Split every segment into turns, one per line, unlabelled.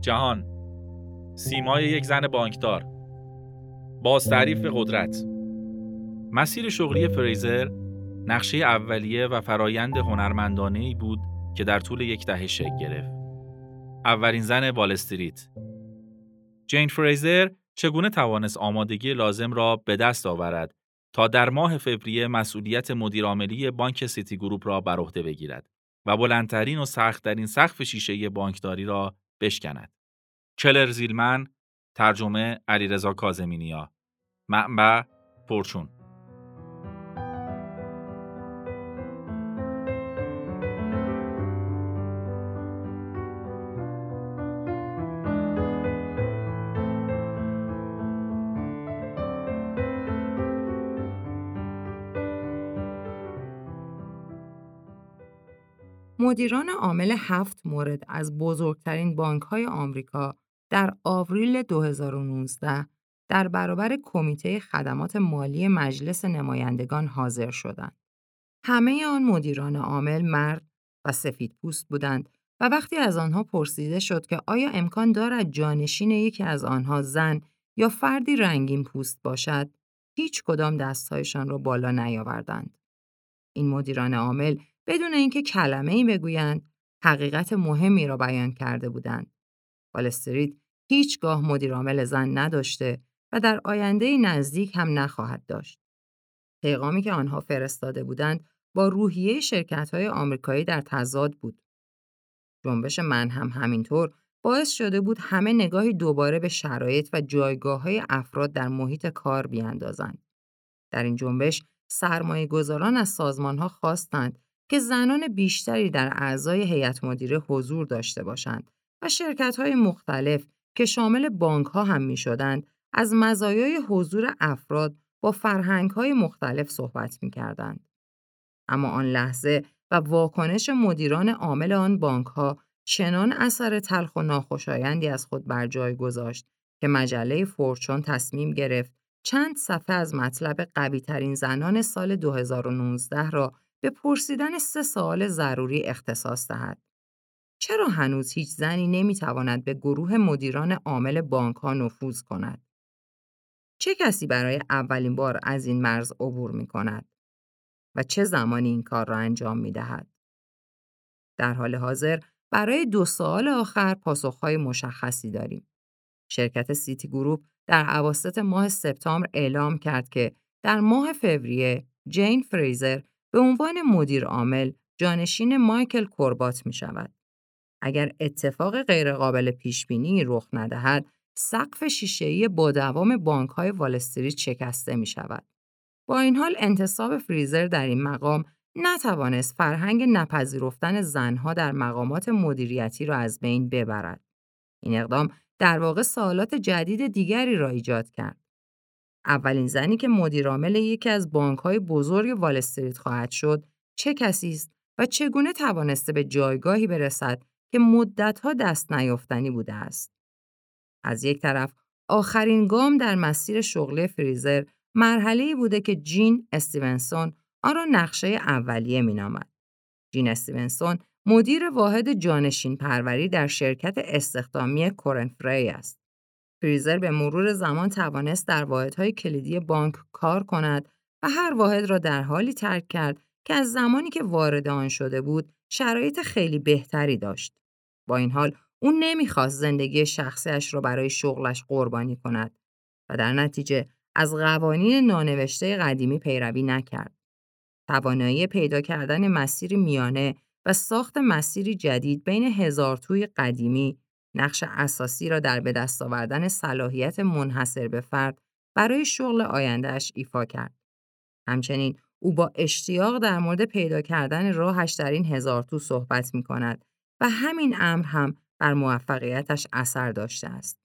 جهان سیمای یک زن بانکدار باز تعریف قدرت مسیر شغلی فریزر نقشه اولیه و فرایند هنرمندانه ای بود که در طول یک دهه شکل گرفت. اولین زن وال استریت جین فریزر چگونه توانست آمادگی لازم را به دست آورد تا در ماه فوریه مسئولیت مدیرعاملی بانک سیتی گروپ را بر عهده بگیرد و بلندترین و سختترین سقف شیشه بانکداری را بشکند. کلر زیلمن ترجمه علیرضا کاظمینیا منبع فورچون
مدیران عامل هفت مورد از بزرگترین بانک های آمریکا در آوریل 2019 در برابر کمیته خدمات مالی مجلس نمایندگان حاضر شدند. همه آن مدیران عامل مرد و سفید پوست بودند و وقتی از آنها پرسیده شد که آیا امکان دارد جانشین یکی از آنها زن یا فردی رنگین پوست باشد، هیچ کدام دستهایشان را بالا نیاوردند. این مدیران عامل بدون اینکه کلمه ای بگویند حقیقت مهمی را بیان کرده بودند. استریت هیچگاه مدیرعامل زن نداشته و در آینده نزدیک هم نخواهد داشت. پیغامی که آنها فرستاده بودند با روحیه شرکت های آمریکایی در تضاد بود. جنبش من هم همینطور باعث شده بود همه نگاهی دوباره به شرایط و جایگاه های افراد در محیط کار بیاندازند. در این جنبش سرمایه گذاران از سازمان ها خواستند که زنان بیشتری در اعضای هیئت مدیره حضور داشته باشند و شرکت های مختلف که شامل بانک ها هم می شدند از مزایای حضور افراد با فرهنگ های مختلف صحبت می کردند. اما آن لحظه و واکنش مدیران عامل آن بانک ها چنان اثر تلخ و ناخوشایندی از خود بر جای گذاشت که مجله فورچون تصمیم گرفت چند صفحه از مطلب قوی ترین زنان سال 2019 را به پرسیدن سه سوال ضروری اختصاص دهد. چرا هنوز هیچ زنی نمی‌تواند به گروه مدیران عامل بانک ها نفوذ کند؟ چه کسی برای اولین بار از این مرز عبور می کند؟ و چه زمانی این کار را انجام می دهد؟ در حال حاضر برای دو سال آخر پاسخهای مشخصی داریم. شرکت سیتی گروپ در اواسط ماه سپتامبر اعلام کرد که در ماه فوریه جین فریزر به عنوان مدیر عامل جانشین مایکل کوربات می شود. اگر اتفاق غیرقابل پیش بینی رخ ندهد، سقف شیشه‌ای با دوام بانک‌های والستریت شکسته می شود. با این حال انتصاب فریزر در این مقام نتوانست فرهنگ نپذیرفتن زنها در مقامات مدیریتی را از بین ببرد. این اقدام در واقع سوالات جدید دیگری را ایجاد کرد. اولین زنی که مدیرعامل یکی از بانک‌های بزرگ والستریت خواهد شد، چه کسی است و چگونه توانسته به جایگاهی برسد که مدتها دست نیافتنی بوده است. از یک طرف آخرین گام در مسیر شغلی فریزر مرحله بوده که جین استیونسون آن را نقشه اولیه مینامد. جین استیونسون مدیر واحد جانشین پروری در شرکت استخدامی کورنفری است. فریزر به مرور زمان توانست در واحدهای کلیدی بانک کار کند و هر واحد را در حالی ترک کرد که از زمانی که وارد آن شده بود شرایط خیلی بهتری داشت. با این حال اون نمی‌خواست زندگی شخصیش را برای شغلش قربانی کند و در نتیجه از قوانین نانوشته قدیمی پیروی نکرد. توانایی پیدا کردن مسیر میانه و ساخت مسیری جدید بین هزار توی قدیمی نقش اساسی را در به دست آوردن صلاحیت منحصر به فرد برای شغل آیندهش ایفا کرد. همچنین او با اشتیاق در مورد پیدا کردن راهش در این هزار تو صحبت می کند و همین امر هم بر موفقیتش اثر داشته است.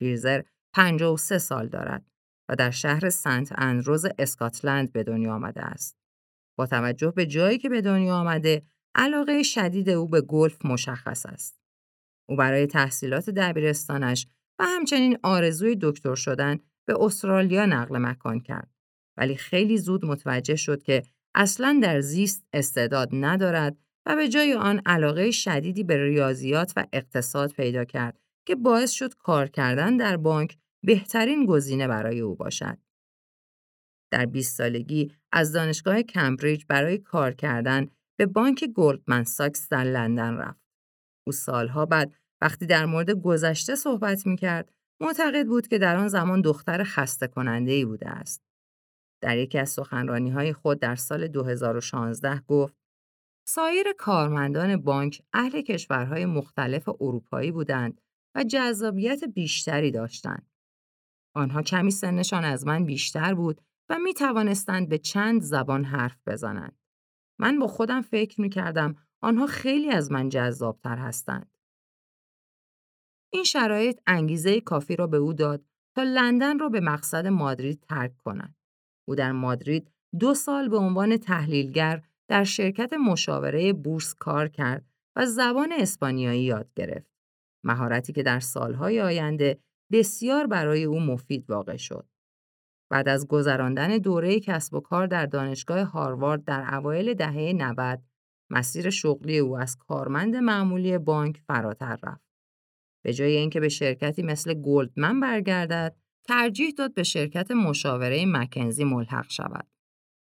فریزر 53 سال دارد و در شهر سنت اندروز اسکاتلند به دنیا آمده است. با توجه به جایی که به دنیا آمده، علاقه شدید او به گلف مشخص است. او برای تحصیلات دبیرستانش و همچنین آرزوی دکتر شدن به استرالیا نقل مکان کرد. ولی خیلی زود متوجه شد که اصلا در زیست استعداد ندارد و به جای آن علاقه شدیدی به ریاضیات و اقتصاد پیدا کرد که باعث شد کار کردن در بانک بهترین گزینه برای او باشد. در 20 سالگی از دانشگاه کمبریج برای کار کردن به بانک گلدمن ساکس در لندن رفت. او سالها بعد وقتی در مورد گذشته صحبت می کرد، معتقد بود که در آن زمان دختر خسته کننده ای بوده است. در یکی از سخنرانی های خود در سال 2016 گفت سایر کارمندان بانک اهل کشورهای مختلف اروپایی بودند و جذابیت بیشتری داشتند. آنها کمی سنشان از من بیشتر بود و می توانستند به چند زبان حرف بزنند. من با خودم فکر می کردم آنها خیلی از من جذابتر هستند. این شرایط انگیزه کافی را به او داد تا لندن را به مقصد مادرید ترک کند. او در مادرید دو سال به عنوان تحلیلگر در شرکت مشاوره بورس کار کرد و زبان اسپانیایی یاد گرفت. مهارتی که در سالهای آینده بسیار برای او مفید واقع شد. بعد از گذراندن دوره کسب و کار در دانشگاه هاروارد در اوایل دهه 90 مسیر شغلی او از کارمند معمولی بانک فراتر رفت. به جای اینکه به شرکتی مثل گلدمن برگردد، ترجیح داد به شرکت مشاوره مکنزی ملحق شود.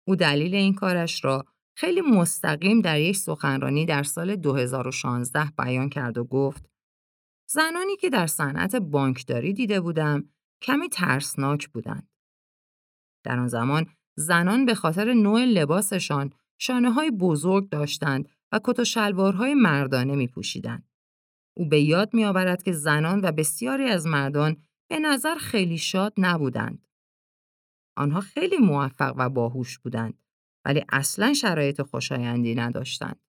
او دلیل این کارش را خیلی مستقیم در یک سخنرانی در سال 2016 بیان کرد و گفت زنانی که در صنعت بانکداری دیده بودم کمی ترسناک بودند. در آن زمان زنان به خاطر نوع لباسشان شانه های بزرگ داشتند و کت و شلوارهای مردانه می پوشیدند. او به یاد می آورد که زنان و بسیاری از مردان به نظر خیلی شاد نبودند. آنها خیلی موفق و باهوش بودند ولی اصلا شرایط خوشایندی نداشتند.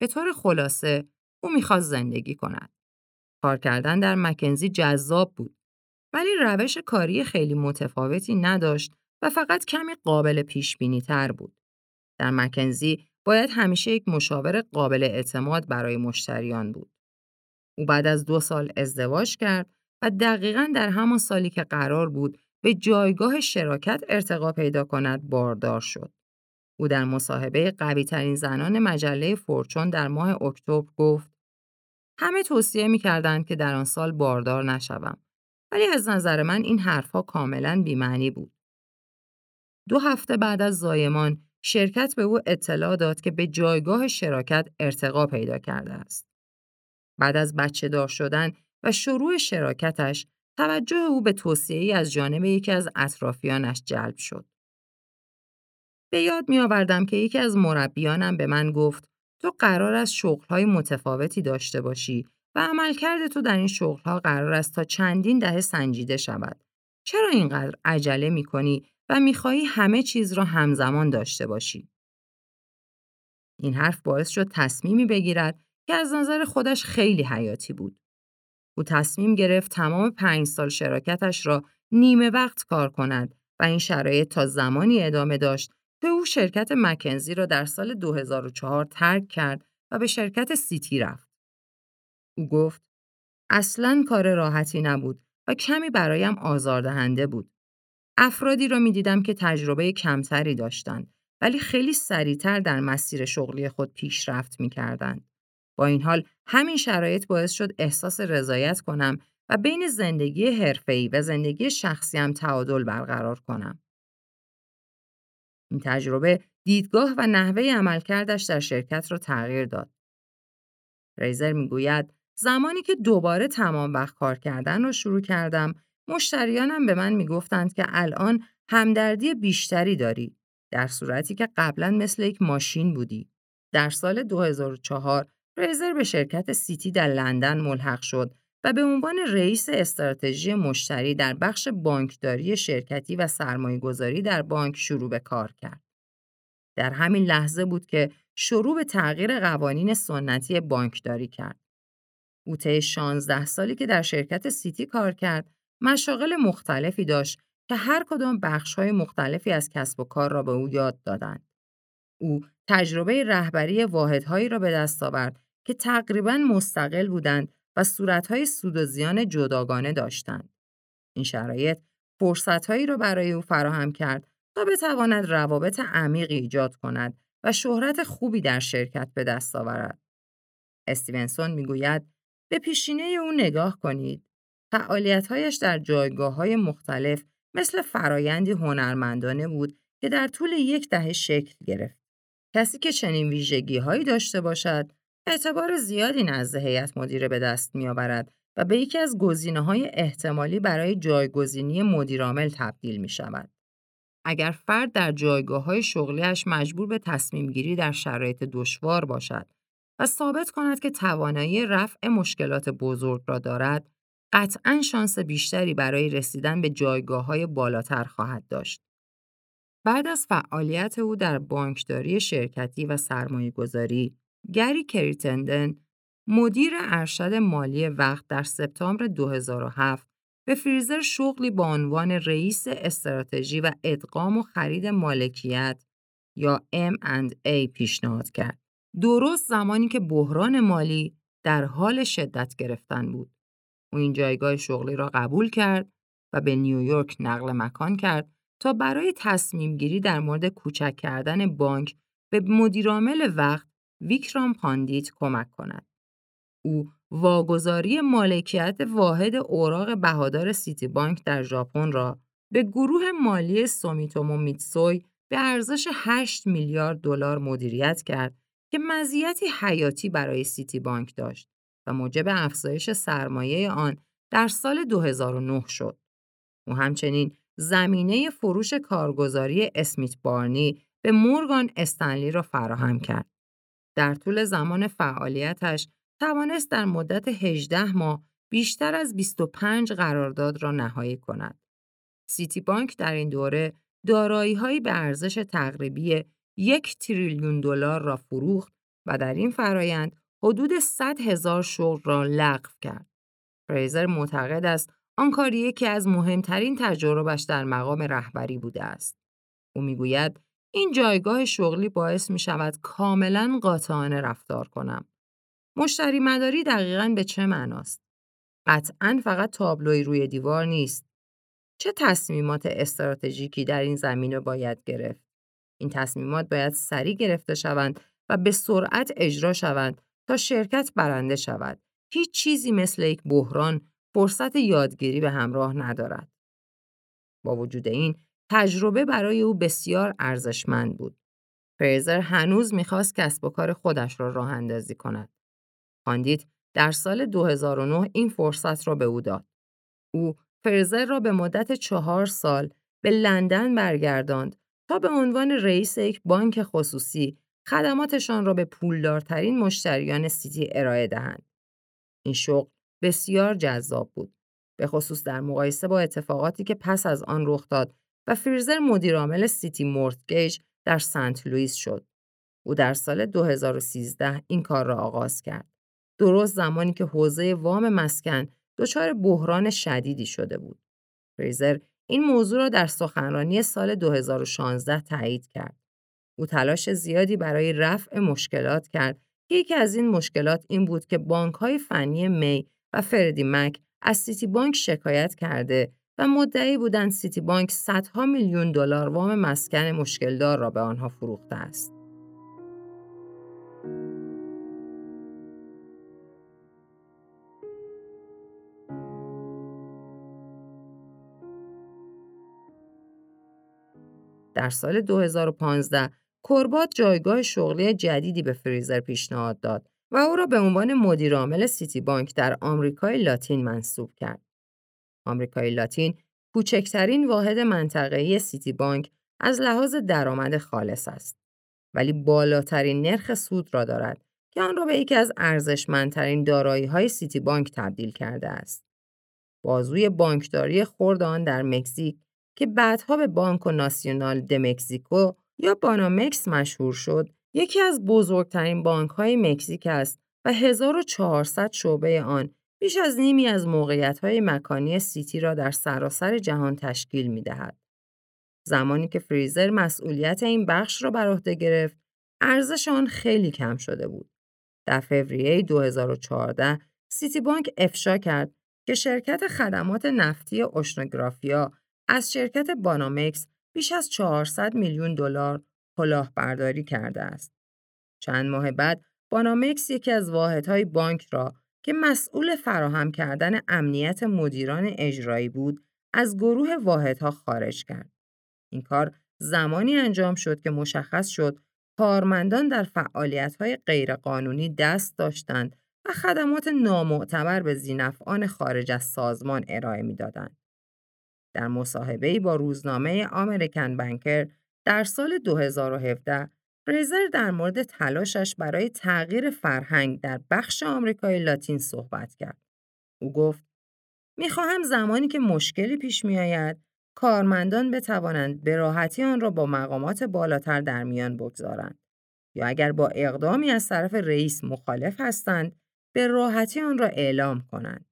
به طور خلاصه او می‌خواست زندگی کند. کار کردن در مکنزی جذاب بود ولی روش کاری خیلی متفاوتی نداشت و فقط کمی قابل پیش بینی تر بود. در مکنزی باید همیشه یک مشاور قابل اعتماد برای مشتریان بود. او بعد از دو سال ازدواج کرد و دقیقا در همان سالی که قرار بود به جایگاه شراکت ارتقا پیدا کند باردار شد. او در مصاحبه قوی ترین زنان مجله فورچون در ماه اکتبر گفت همه توصیه می کردند که در آن سال باردار نشوم. ولی از نظر من این حرفها کاملا بیمعنی بود. دو هفته بعد از زایمان شرکت به او اطلاع داد که به جایگاه شراکت ارتقا پیدا کرده است. بعد از بچه دار شدن و شروع شراکتش توجه او به توصیه از جانب یکی از اطرافیانش جلب شد. به یاد می آوردم که یکی از مربیانم به من گفت تو قرار است شغلهای متفاوتی داشته باشی و عملکرد تو در این شغلها قرار است تا چندین دهه سنجیده شود. چرا اینقدر عجله می کنی و می‌خواهی همه چیز را همزمان داشته باشی؟ این حرف باعث شد تصمیمی بگیرد که از نظر خودش خیلی حیاتی بود. او تصمیم گرفت تمام پنج سال شراکتش را نیمه وقت کار کند و این شرایط تا زمانی ادامه داشت که او شرکت مکنزی را در سال 2004 ترک کرد و به شرکت سیتی رفت. او گفت اصلا کار راحتی نبود و کمی برایم آزاردهنده بود. افرادی را می دیدم که تجربه کمتری داشتند ولی خیلی سریعتر در مسیر شغلی خود پیشرفت می کردند. با این حال همین شرایط باعث شد احساس رضایت کنم و بین زندگی حرفه‌ای و زندگی شخصیم تعادل برقرار کنم. این تجربه دیدگاه و نحوه عملکردش در شرکت را تغییر داد. ریزر می‌گوید زمانی که دوباره تمام وقت کار کردن را شروع کردم، مشتریانم به من می‌گفتند که الان همدردی بیشتری داری در صورتی که قبلا مثل یک ماشین بودی. در سال 2004 ریزر به شرکت سیتی در لندن ملحق شد و به عنوان رئیس استراتژی مشتری در بخش بانکداری شرکتی و سرمایه‌گذاری در بانک شروع به کار کرد. در همین لحظه بود که شروع به تغییر قوانین سنتی بانکداری کرد. او طی 16 سالی که در شرکت سیتی کار کرد، مشاغل مختلفی داشت که هر کدام بخش‌های مختلفی از کسب و کار را به او یاد دادند. او تجربه رهبری واحدهایی را به دست آورد که تقریبا مستقل بودند و صورتهای سود و زیان جداگانه داشتند. این شرایط فرصتهایی را برای او فراهم کرد تا بتواند روابط عمیقی ایجاد کند و شهرت خوبی در شرکت به دست آورد. استیونسون می‌گوید به پیشینه او نگاه کنید. فعالیتهایش در جایگاه های مختلف مثل فرایندی هنرمندانه بود که در طول یک دهه شکل گرفت. کسی که چنین ویژگی هایی داشته باشد، اعتبار زیادی نزد هیئت مدیره به دست میآورد و به یکی از گزینه های احتمالی برای جایگزینی مدیرعامل تبدیل می شود. اگر فرد در جایگاه های شغلیش مجبور به تصمیم گیری در شرایط دشوار باشد و ثابت کند که توانایی رفع مشکلات بزرگ را دارد، قطعا شانس بیشتری برای رسیدن به جایگاه های بالاتر خواهد داشت. بعد از فعالیت او در بانکداری شرکتی و سرمایه گذاری، گری کریتندن مدیر ارشد مالی وقت در سپتامبر 2007 به فریزر شغلی با عنوان رئیس استراتژی و ادغام و خرید مالکیت یا M&A پیشنهاد کرد. درست زمانی که بحران مالی در حال شدت گرفتن بود. او این جایگاه شغلی را قبول کرد و به نیویورک نقل مکان کرد تا برای تصمیم گیری در مورد کوچک کردن بانک به مدیرعامل وقت ویکرام پاندیت کمک کند. او واگذاری مالکیت واحد اوراق بهادار سیتی بانک در ژاپن را به گروه مالی سومیتومو میتسوی به ارزش 8 میلیارد دلار مدیریت کرد که مزیتی حیاتی برای سیتی بانک داشت و موجب افزایش سرمایه آن در سال 2009 شد. او همچنین زمینه فروش کارگزاری اسمیت بارنی به مورگان استنلی را فراهم کرد. در طول زمان فعالیتش توانست در مدت 18 ماه بیشتر از 25 قرارداد را نهایی کند. سیتی بانک در این دوره دارایی‌هایی به ارزش تقریبی یک تریلیون دلار را فروخت و در این فرایند حدود 100 هزار شغل را لغو کرد. فریزر معتقد است آن کاری یکی از مهمترین تجربش در مقام رهبری بوده است. او می‌گوید این جایگاه شغلی باعث می شود کاملا قاطعانه رفتار کنم. مشتری مداری دقیقا به چه معناست؟ قطعا فقط تابلوی روی دیوار نیست. چه تصمیمات استراتژیکی در این زمینه باید گرفت؟ این تصمیمات باید سریع گرفته شوند و به سرعت اجرا شوند تا شرکت برنده شود. هیچ چیزی مثل یک بحران فرصت یادگیری به همراه ندارد. با وجود این تجربه برای او بسیار ارزشمند بود. فریزر هنوز می‌خواست کسب و کار خودش را راه اندازی کند. کاندید در سال 2009 این فرصت را به او داد. او فرزر را به مدت چهار سال به لندن برگرداند تا به عنوان رئیس یک بانک خصوصی خدماتشان را به پولدارترین مشتریان سیتی ارائه دهند. این شغل بسیار جذاب بود. به خصوص در مقایسه با اتفاقاتی که پس از آن رخ داد و فریزر مدیرعامل سیتی مورتگیج در سنت لوئیس شد. او در سال 2013 این کار را آغاز کرد. درست زمانی که حوزه وام مسکن دچار بحران شدیدی شده بود. فریزر این موضوع را در سخنرانی سال 2016 تایید کرد. او تلاش زیادی برای رفع مشکلات کرد که یکی از این مشکلات این بود که بانک های فنی می و فردی مک از سیتی بانک شکایت کرده و مدعی بودند سیتی بانک صدها میلیون دلار وام مسکن مشکلدار را به آنها فروخته است. در سال 2015 کربات جایگاه شغلی جدیدی به فریزر پیشنهاد داد و او را به عنوان مدیرعامل سیتی بانک در آمریکای لاتین منصوب کرد. آمریکای لاتین کوچکترین واحد منطقه‌ای سیتی بانک از لحاظ درآمد خالص است ولی بالاترین نرخ سود را دارد که آن را به یکی از ارزشمندترین دارایی‌های سیتی بانک تبدیل کرده است. بازوی بانکداری خرد آن در مکزیک که بعدها به بانک و ناسیونال د مکزیکو یا بانامکس مشهور شد، یکی از بزرگترین بانک های مکزیک است و 1400 شعبه آن بیش از نیمی از موقعیت های مکانی سیتی را در سراسر جهان تشکیل می دهد. زمانی که فریزر مسئولیت این بخش را بر عهده گرفت، ارزش آن خیلی کم شده بود. در فوریه 2014 سیتی بانک افشا کرد که شرکت خدمات نفتی اوشنوگرافیا از شرکت بانامکس بیش از 400 میلیون دلار کلاهبرداری کرده است. چند ماه بعد بانامکس یکی از واحدهای بانک را که مسئول فراهم کردن امنیت مدیران اجرایی بود از گروه واحدها خارج کرد. این کار زمانی انجام شد که مشخص شد کارمندان در فعالیت‌های غیرقانونی دست داشتند و خدمات نامعتبر به زینفعان خارج از سازمان ارائه می‌دادند. در مصاحبه‌ای با روزنامه آمریکن بنکر در سال 2017 فریزر در مورد تلاشش برای تغییر فرهنگ در بخش آمریکای لاتین صحبت کرد. او گفت: می‌خواهم زمانی که مشکلی پیش میآید کارمندان بتوانند به راحتی آن را با مقامات بالاتر در میان بگذارند یا اگر با اقدامی از طرف رئیس مخالف هستند به راحتی آن را اعلام کنند.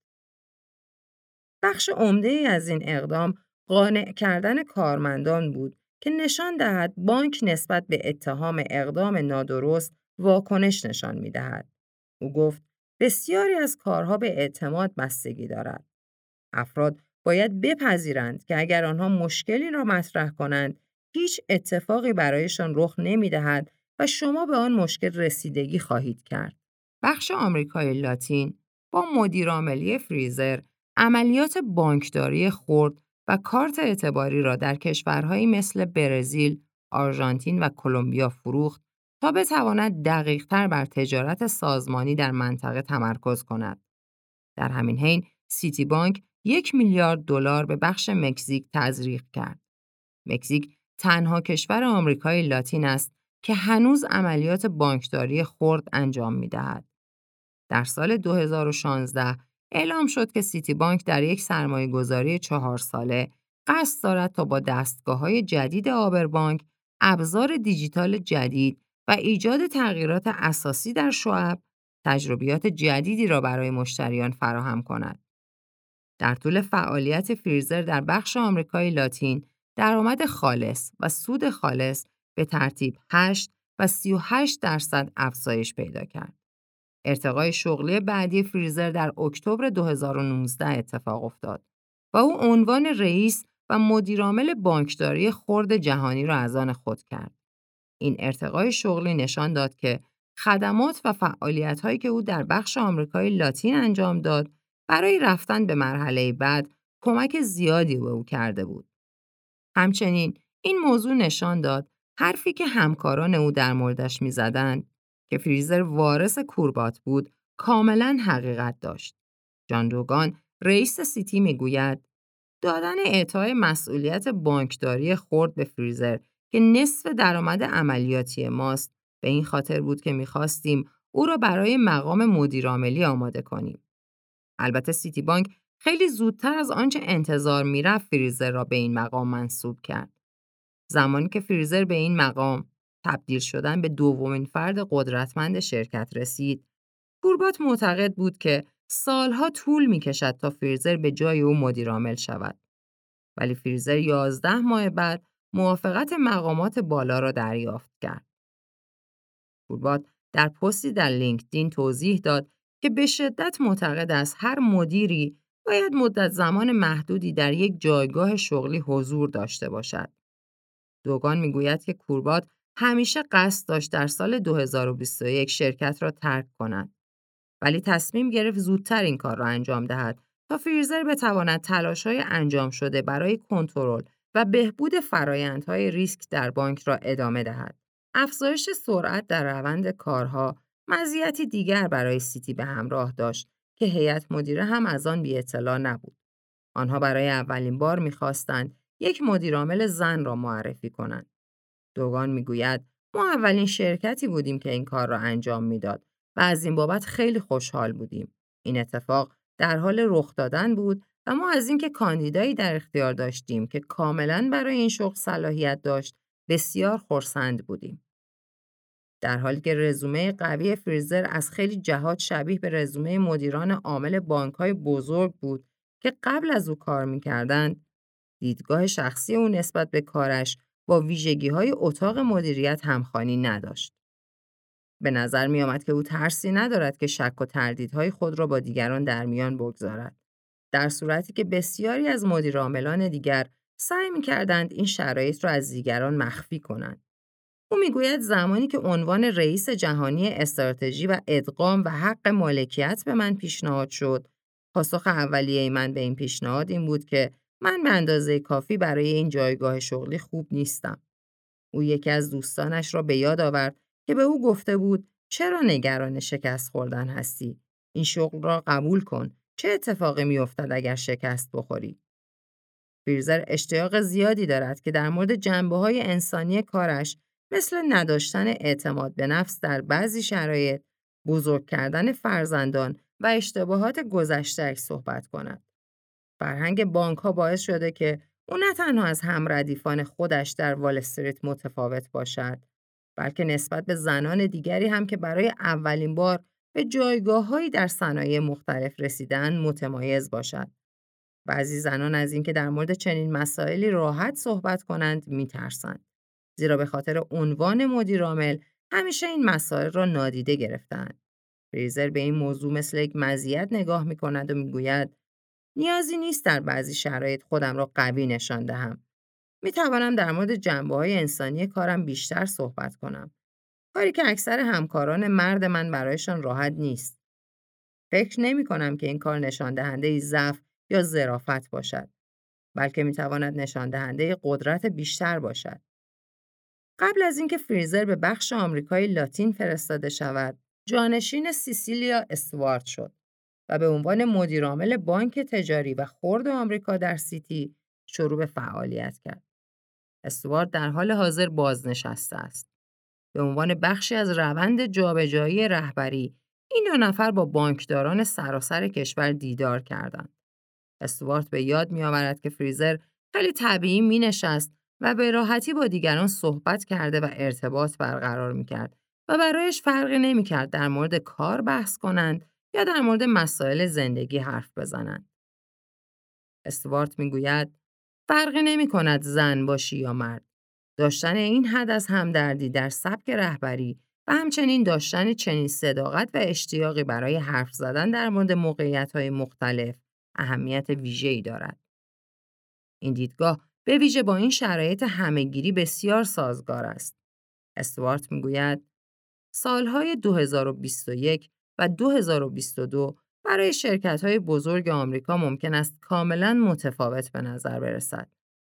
بخش عمده ای از این اقدام قانع کردن کارمندان بود که نشان دهد بانک نسبت به اتهام اقدام نادرست واکنش نشان می دهد. او گفت بسیاری از کارها به اعتماد بستگی دارد. افراد باید بپذیرند که اگر آنها مشکلی را مطرح کنند هیچ اتفاقی برایشان رخ نمی دهد و شما به آن مشکل رسیدگی خواهید کرد. بخش آمریکای لاتین با مدیرعاملی فریزر عملیات بانکداری خرد و کارت اعتباری را در کشورهایی مثل برزیل، آرژانتین و کلمبیا فروخت تا بتواند دقیقتر بر تجارت سازمانی در منطقه تمرکز کند. در همین حین سیتی بانک یک میلیارد دلار به بخش مکزیک تزریق کرد. مکزیک تنها کشور آمریکای لاتین است که هنوز عملیات بانکداری خرد انجام می دهد. در سال 2016 اعلام شد که سیتی بانک در یک سرمایه گذاری چهار ساله قصد دارد تا با دستگاه های جدید آبربانک، ابزار دیجیتال جدید و ایجاد تغییرات اساسی در شعب، تجربیات جدیدی را برای مشتریان فراهم کند. در طول فعالیت فریزر در بخش آمریکای لاتین، درآمد خالص و سود خالص به ترتیب 8 و 38 درصد افزایش پیدا کرد. ارتقای شغلی بعدی فریزر در اکتبر 2019 اتفاق افتاد و او عنوان رئیس و مدیرعامل بانکداری خرد جهانی را از آن خود کرد. این ارتقای شغلی نشان داد که خدمات و فعالیت‌هایی که او در بخش آمریکای لاتین انجام داد برای رفتن به مرحله بعد کمک زیادی به او کرده بود. همچنین این موضوع نشان داد حرفی که همکاران او در موردش می‌زدند که فریزر وارث کوربات بود کاملا حقیقت داشت. جان دوگان رئیس سیتی می‌گوید دادن اعطای مسئولیت بانکداری خورد به فریزر که نصف درآمد عملیاتی ماست به این خاطر بود که می‌خواستیم او را برای مقام مدیرعاملی آماده کنیم. البته سیتی بانک خیلی زودتر از آنچه انتظار می‌رفت فریزر را به این مقام منصوب کرد. زمانی که فریزر به این مقام تبدیل شدن به دومین فرد قدرتمند شرکت رسید، کوربات معتقد بود که سالها طول می کشد تا فریزر به جای او مدیرعامل شود. ولی فریزر یازده ماه بعد موافقت مقامات بالا را دریافت کرد. کوربات در پستی در لینکدین توضیح داد که به شدت معتقد است هر مدیری باید مدت زمان محدودی در یک جایگاه شغلی حضور داشته باشد. دوگان می‌گوید که کوربات همیشه قصد داشت در سال 2021 شرکت را ترک کند. ولی تصمیم گرفت زودتر این کار را انجام دهد تا فریزر بتواند تلاش‌های انجام شده برای کنترل و بهبود فرایندهای ریسک در بانک را ادامه دهد. افزایش سرعت در روند کارها مزیتی دیگر برای سیتی به همراه داشت که هیئت مدیره هم از آن بی اطلاع نبود. آنها برای اولین بار می‌خواستند یک مدیرعامل زن را معرفی کنند. دوگان می‌گوید ما اولین شرکتی بودیم که این کار را انجام می‌داد و از این بابت خیلی خوشحال بودیم. این اتفاق در حال رخ دادن بود و ما از اینکه کاندیدایی در اختیار داشتیم که کاملا برای این شغل صلاحیت داشت بسیار خرسند بودیم. در حالی که رزومه قوی فریزر از خیلی جهات شبیه به رزومه مدیران عامل بانکهای بزرگ بود که قبل از او کار می‌کردند، دیدگاه شخصی او نسبت به کارش با ویژگی های اتاق مدیریت همخانی نداشت. به نظر می آمد که او ترسی ندارد که شک و تردیدهای خود را با دیگران در میان بگذارد. در صورتی که بسیاری از مدیرعاملان دیگر سعی می کردند این شرایط را از دیگران مخفی کنند. او می‌گوید زمانی که عنوان رئیس جهانی استراتژی و ادغام و حق مالکیت به من پیشنهاد شد، پاسخ اولیه من به این پیشنهاد این بود که من به اندازه کافی برای این جایگاه شغلی خوب نیستم. او یکی از دوستانش را به یاد آورد که به او گفته بود چرا نگران شکست خوردن هستی؟ این شغل را قبول کن. چه اتفاقی میافتد اگر شکست بخوری؟ فیرزر اشتیاق زیادی دارد که در مورد جنبه های انسانی کارش مثل نداشتن اعتماد به نفس در بعضی شرایط، بزرگ کردن فرزندان و اشتباهات گذشتهش صحبت کند. فرهنگ بانک ها باعث شده که او نه تنها از همردیفان خودش در وال استریت متفاوت باشد، بلکه نسبت به زنان دیگری هم که برای اولین بار به جایگاههایی در صنایع مختلف رسیدن متمایز باشد. بعضی زنان از اینکه در مورد چنین مسائلی راحت صحبت کنند میترسند. زیرا به خاطر عنوان مدیرعامل همیشه این مسائل را نادیده گرفتند. فریزر به این موضوع مثل یک مزیت نگاه می کند و می‌گوید نیازی نیست در بعضی شرایط خودم را قوی نشان دهم. می توانم در مورد جنبه های انسانی کارم بیشتر صحبت کنم. کاری که اکثر همکاران مرد من برایشان راحت نیست. فکر نمی کنم که این کار نشان دهنده ضعف یا ظرافت باشد. بلکه می تواند نشان دهنده قدرت بیشتر باشد. قبل از اینکه فریزر به بخش آمریکای لاتین فرستاده شود، جانشین سیسیلیا استوارد شد و به عنوان مدیرعامل بانک تجاری و خرد آمریکا در سیتی شروع به فعالیت کرد. استوارد در حال حاضر بازنشسته است. به عنوان بخشی از روند جابجایی رهبری این دو نفر با بانکداران سراسر کشور دیدار کردند. استوارت به یاد میآورد که فریزر خیلی طبیعی می نشست و به راحتی با دیگران صحبت کرده و ارتباط برقرار می کرد و برایش فرقی نمی کرد در مورد کار بحث کنند یا در مورد مسائل زندگی حرف بزنند. استوارت می گوید فرقی نمی کند زن باشی یا مرد. داشتن این حد از همدردی در سبک رهبری و همچنین داشتن چنین صداقت و اشتیاقی برای حرف زدن در مورد موقعیت مختلف اهمیت ویژه‌ای دارد. این دیدگاه به ویژه با این شرایط همهگیری بسیار سازگار است. استوارت می‌گوید سالهای 2021 و 2022 برای شرکت های بزرگ آمریکا ممکن است کاملا متفاوت به نظر برسد.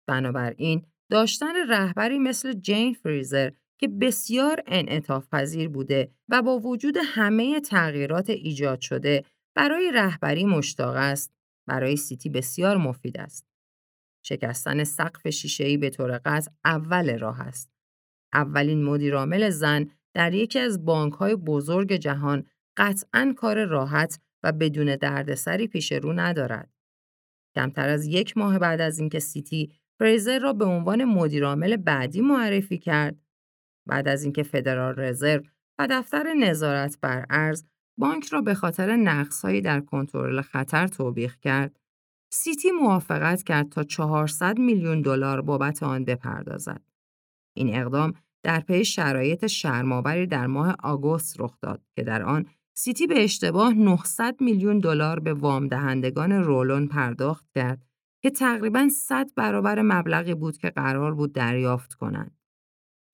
بنابراین داشتن رهبری مثل جین فریزر که بسیار انعطاف پذیر بوده و با وجود همه تغییرات ایجاد شده برای رهبری مشتاق است برای سیتی بسیار مفید است. شکستن سقف شیشه‌ای به طور قطع اول راه است. اولین مدیرعامل زن در یکی از بانک‌های بزرگ جهان قطعا کار راحت و بدون دردسری پیش رو ندارد. کمتر از یک ماه بعد از اینکه سیتی فریزر را به عنوان مدیرعامل بعدی معرفی کرد، بعد از اینکه فدرال رزرو و دفتر نظارت بر ارز بانک را به خاطر نقصهایی در کنترل خطر توبیخ کرد، سیتی موافقت کرد تا 400 میلیون دلار بابت آن بپردازد. این اقدام در پی شرایط شرم‌آوری در ماه آگوست رخ داد که در آن سیتی به اشتباه 900 میلیون دلار به وام دهندگان رولون پرداخت کرد که تقریبا 100 برابر مبلغی بود که قرار بود دریافت کنند.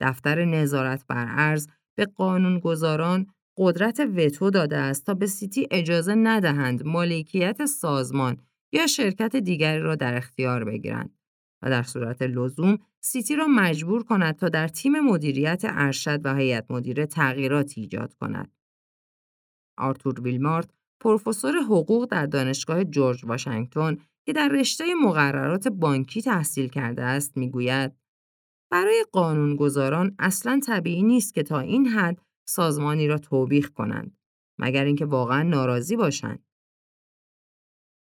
دفتر نظارت بر ارز به قانونگذاران قدرت وتو داده است تا به سیتی اجازه ندهند مالکیت سازمان یا شرکت دیگری را در اختیار بگیرند و در صورت لزوم سیتی را مجبور کند تا در تیم مدیریت ارشد و هیئت مدیره تغییراتی ایجاد کند. آرتور ویلمارت پروفسور حقوق در دانشگاه جورج واشنگتن که در رشته مقررات بانکی تحصیل کرده است می‌گوید برای قانونگذاران اصلا طبیعی نیست که تا این حد سازمانی را توبیخ کنند مگر اینکه واقعا ناراضی باشند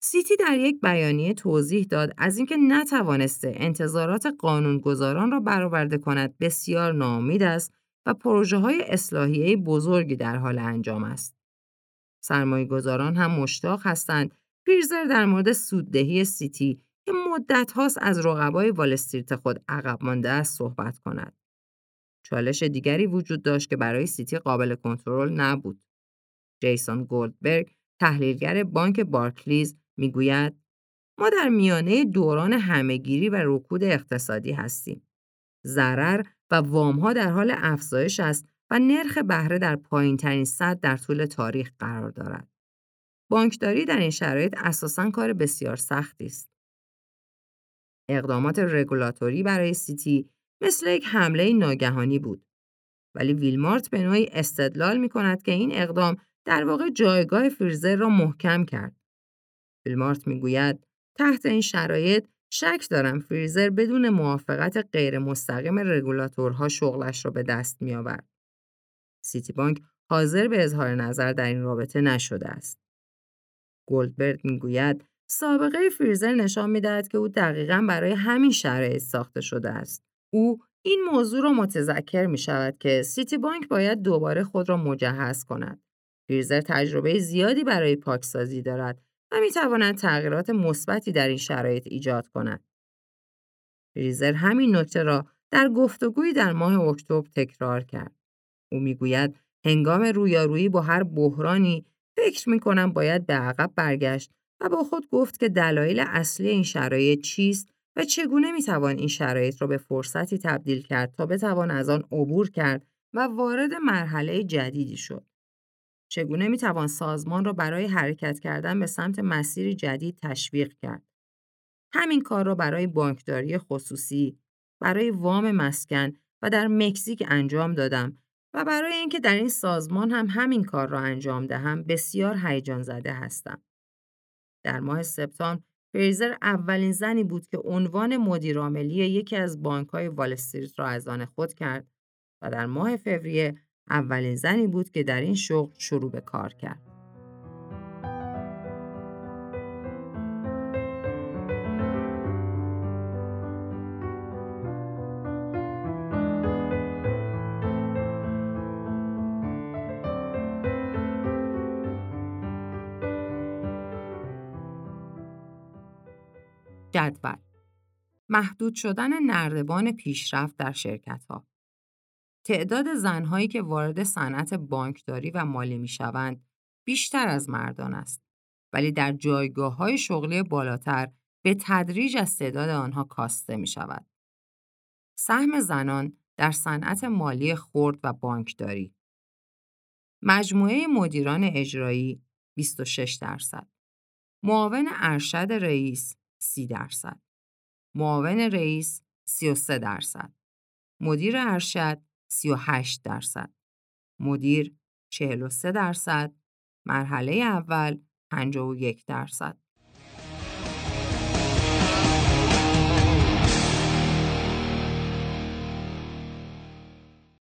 سیتی در یک بیانیه توضیح داد از اینکه نتوانسته انتظارات قانونگذاران را برآورده کند بسیار ناامید است و پروژه های اصلاحیه بزرگی در حال انجام است. سرمایه گذاران هم مشتاق هستند پیرزر در مورد سوددهی سیتی که مدت هاست از رقبای والستریت خود عقب مانده است صحبت کند. چالش دیگری وجود داشت که برای سیتی قابل کنترل نبود. جیسون گولدبرگ تحلیلگر بانک بارکلیز می‌گوید ما در میانه دوران همهگیری و رکود اقتصادی هستیم. ضرر و وامها در حال افزایش است و نرخ بهره در پایین ترین صد در طول تاریخ قرار دارد. بانکداری در این شرایط اساساً کار بسیار سختی است. اقدامات رگولاتوری برای سیتی مثل یک حمله ناگهانی بود. ولی ویلمارت به نوعی استدلال می کند که این اقدام در واقع جایگاه فریزر را محکم کرد. ویلمارت می گوید تحت این شرایط شک دارم فریزر بدون موافقت غیر مستقیم رگولاتورها شغلش را به دست می آورد. سیتی بانک حاضر به اظهار نظر در این رابطه نشده است. گولدبرگ می‌گوید سابقه فریزر نشان می‌دهد که او دقیقا برای همین شرایط ساخته شده است. او این موضوع را متذکر می شود که سیتی بانک باید دوباره خود را مجهز کند. فریزر تجربه زیادی برای پاکسازی دارد و می تواند تغییرات مثبتی در این شرایط ایجاد کند. فریزر همین نکته را در گفتگویی در ماه اکتبر تکرار کرد. او می‌گوید هنگام رویارویی با هر بحرانی فکر می کنم باید به عقب برگشت و با خود گفت که دلایل اصلی این شرایط چیست و چگونه می توان این شرایط را به فرصتی تبدیل کرد تا بتوان از آن عبور کرد و وارد مرحله جدیدی شد. چگونه می توان سازمان را برای حرکت کردن به سمت مسیری جدید تشویق کرد. همین کار را برای بانکداری خصوصی، برای وام مسکن و در مکزیک انجام دادم و برای اینکه در این سازمان هم همین کار را انجام دهم بسیار هیجان زده هستم. در ماه سپتامبر فریزر اولین زنی بود که عنوان مدیرعاملی یکی از بانک‌های وال استریت را از آن خود کرد و در ماه فوریه اولین زنی بود که در این شغل شروع به کار کرد. جدول محدود شدن نردبان پیشرفت در شرکت ها. تعداد زنهایی که وارد صنعت بانکداری و مالی می شوند بیشتر از مردان است. ولی در جایگاه های شغلی بالاتر به تدریج از تعداد آنها کاسته می شود. سهم زنان در صنعت مالی خرد و بانکداری مجموعه مدیران اجرایی 26 درصد معاون ارشد رئیس 30 درصد. معاون رئیس 33 درصد. مدیر ارشد 38 درصد. مدیر 43 درصد. مرحله اول 51 درصد.